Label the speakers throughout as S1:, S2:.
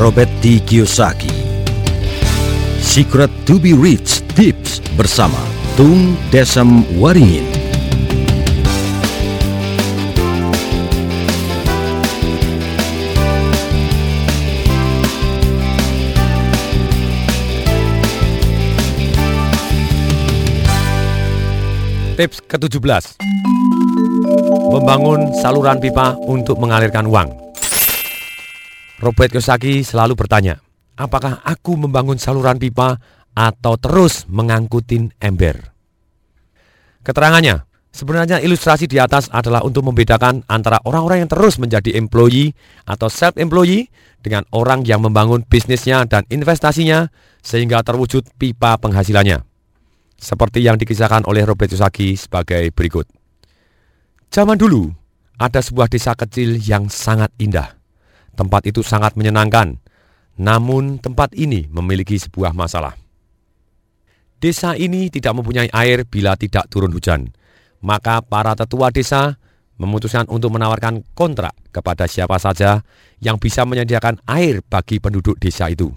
S1: Robert T. Kiyosaki. Secret to be Rich Tips bersama Tung Desem Waringin.
S2: Tips ke-17 Membangun saluran pipa untuk mengalirkan uang Robert Kiyosaki selalu bertanya Apakah aku membangun saluran pipa atau terus mengangkutin ember? Keterangannya, sebenarnya ilustrasi di atas adalah untuk membedakan antara orang-orang yang terus menjadi employee atau self-employee dengan orang yang membangun bisnisnya dan investasinya sehingga terwujud pipa penghasilannya seperti yang dikisahkan oleh Robert Kiyosaki sebagai berikut. Zaman dulu, ada sebuah desa kecil yang sangat indah. Tempat itu sangat menyenangkan, namun tempat ini memiliki sebuah masalah. Desa ini tidak mempunyai air bila tidak turun hujan. Maka para tetua desa memutuskan untuk menawarkan kontrak kepada siapa saja yang bisa menyediakan air bagi penduduk desa itu.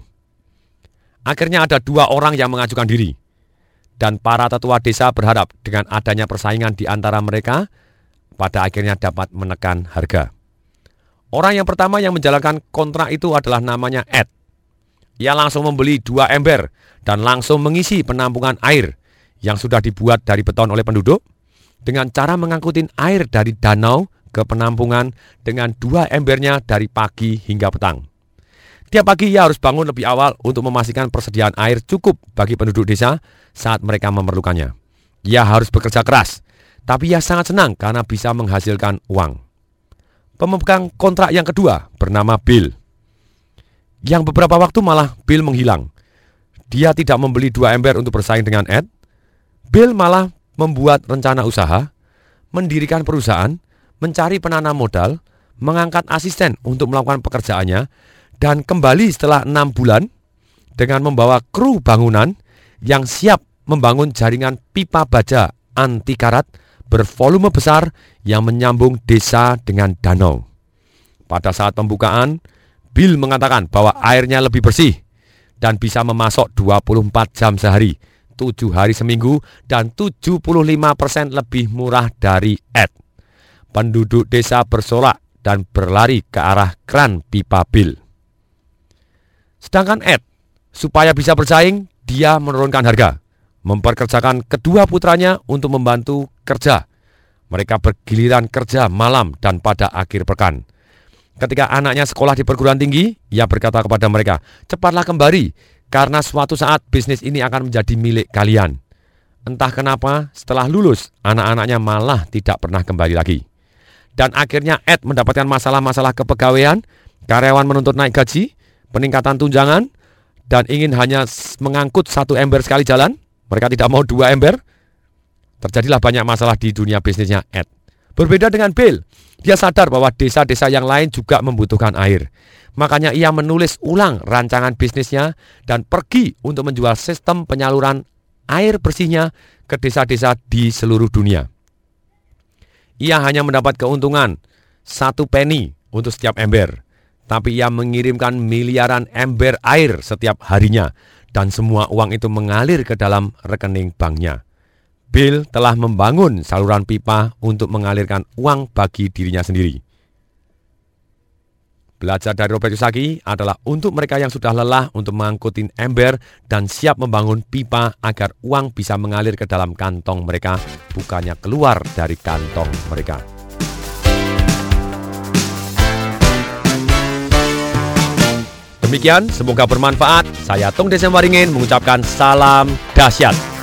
S2: Akhirnya ada dua orang yang mengajukan diri – dan para tetua desa berharap dengan adanya persaingan di antara mereka pada akhirnya dapat menekan harga. Orang yang pertama yang menjalankan kontrak itu adalah namanya Ed. Ia langsung membeli dua ember dan langsung mengisi penampungan air yang sudah dibuat dari beton oleh penduduk dengan cara mengangkutin air dari danau ke penampungan dengan dua embernya dari pagi hingga petang. Tiap pagi ia harus bangun lebih awal untuk memastikan persediaan air cukup bagi penduduk desa saat mereka memerlukannya. Ia harus bekerja keras, tapi ia sangat senang karena bisa menghasilkan uang. Pemegang kontrak yang kedua bernama Bill. Yang beberapa waktu malah Bill menghilang. Dia tidak membeli dua ember untuk bersaing dengan Ed. Bill malah membuat rencana usaha, mendirikan perusahaan, mencari penanam modal, mengangkat asisten untuk melakukan pekerjaannya, dan kembali setelah enam bulan dengan membawa kru bangunan yang siap membangun jaringan pipa baja anti karat bervolume besar yang menyambung desa dengan danau. Pada saat pembukaan, Bill mengatakan bahwa airnya lebih bersih dan bisa memasok 24 jam sehari, 7 hari seminggu, dan 75% lebih murah dari Ed. Penduduk desa bersorak dan berlari ke arah kran pipa Bill. Sedangkan Ed, supaya bisa bersaing, dia menurunkan harga, memperkerjakan kedua putranya untuk membantu kerja. Mereka bergiliran kerja malam dan pada akhir pekan. Ketika anaknya sekolah di perguruan tinggi, ia berkata kepada mereka, "Cepatlah kembali, karena suatu saat bisnis ini akan menjadi milik kalian." Entah kenapa, setelah lulus, anak-anaknya malah tidak pernah kembali lagi. Dan akhirnya Ed mendapatkan masalah-masalah kepegawaian, karyawan menuntut naik gaji, peningkatan tunjangan dan ingin hanya mengangkut satu ember sekali jalan, mereka tidak mau dua ember, terjadilah banyak masalah di dunia bisnisnya Ed. Berbeda dengan Bill, dia sadar bahwa desa-desa yang lain juga membutuhkan air. Makanya ia menulis ulang rancangan bisnisnya dan pergi untuk menjual sistem penyaluran air bersihnya ke desa-desa di seluruh dunia. Ia hanya mendapat keuntungan satu penny untuk setiap ember tapi ia mengirimkan miliaran ember air setiap harinya dan semua uang itu mengalir ke dalam rekening banknya. Bill telah membangun saluran pipa untuk mengalirkan uang bagi dirinya sendiri. Belajar dari Robert Kiyosaki adalah untuk mereka yang sudah lelah untuk mengangkutin ember dan siap membangun pipa agar uang bisa mengalir ke dalam kantong mereka, bukannya keluar dari kantong mereka. Demikian, semoga bermanfaat. Saya Tung Desem Waringin mengucapkan salam dahsyat.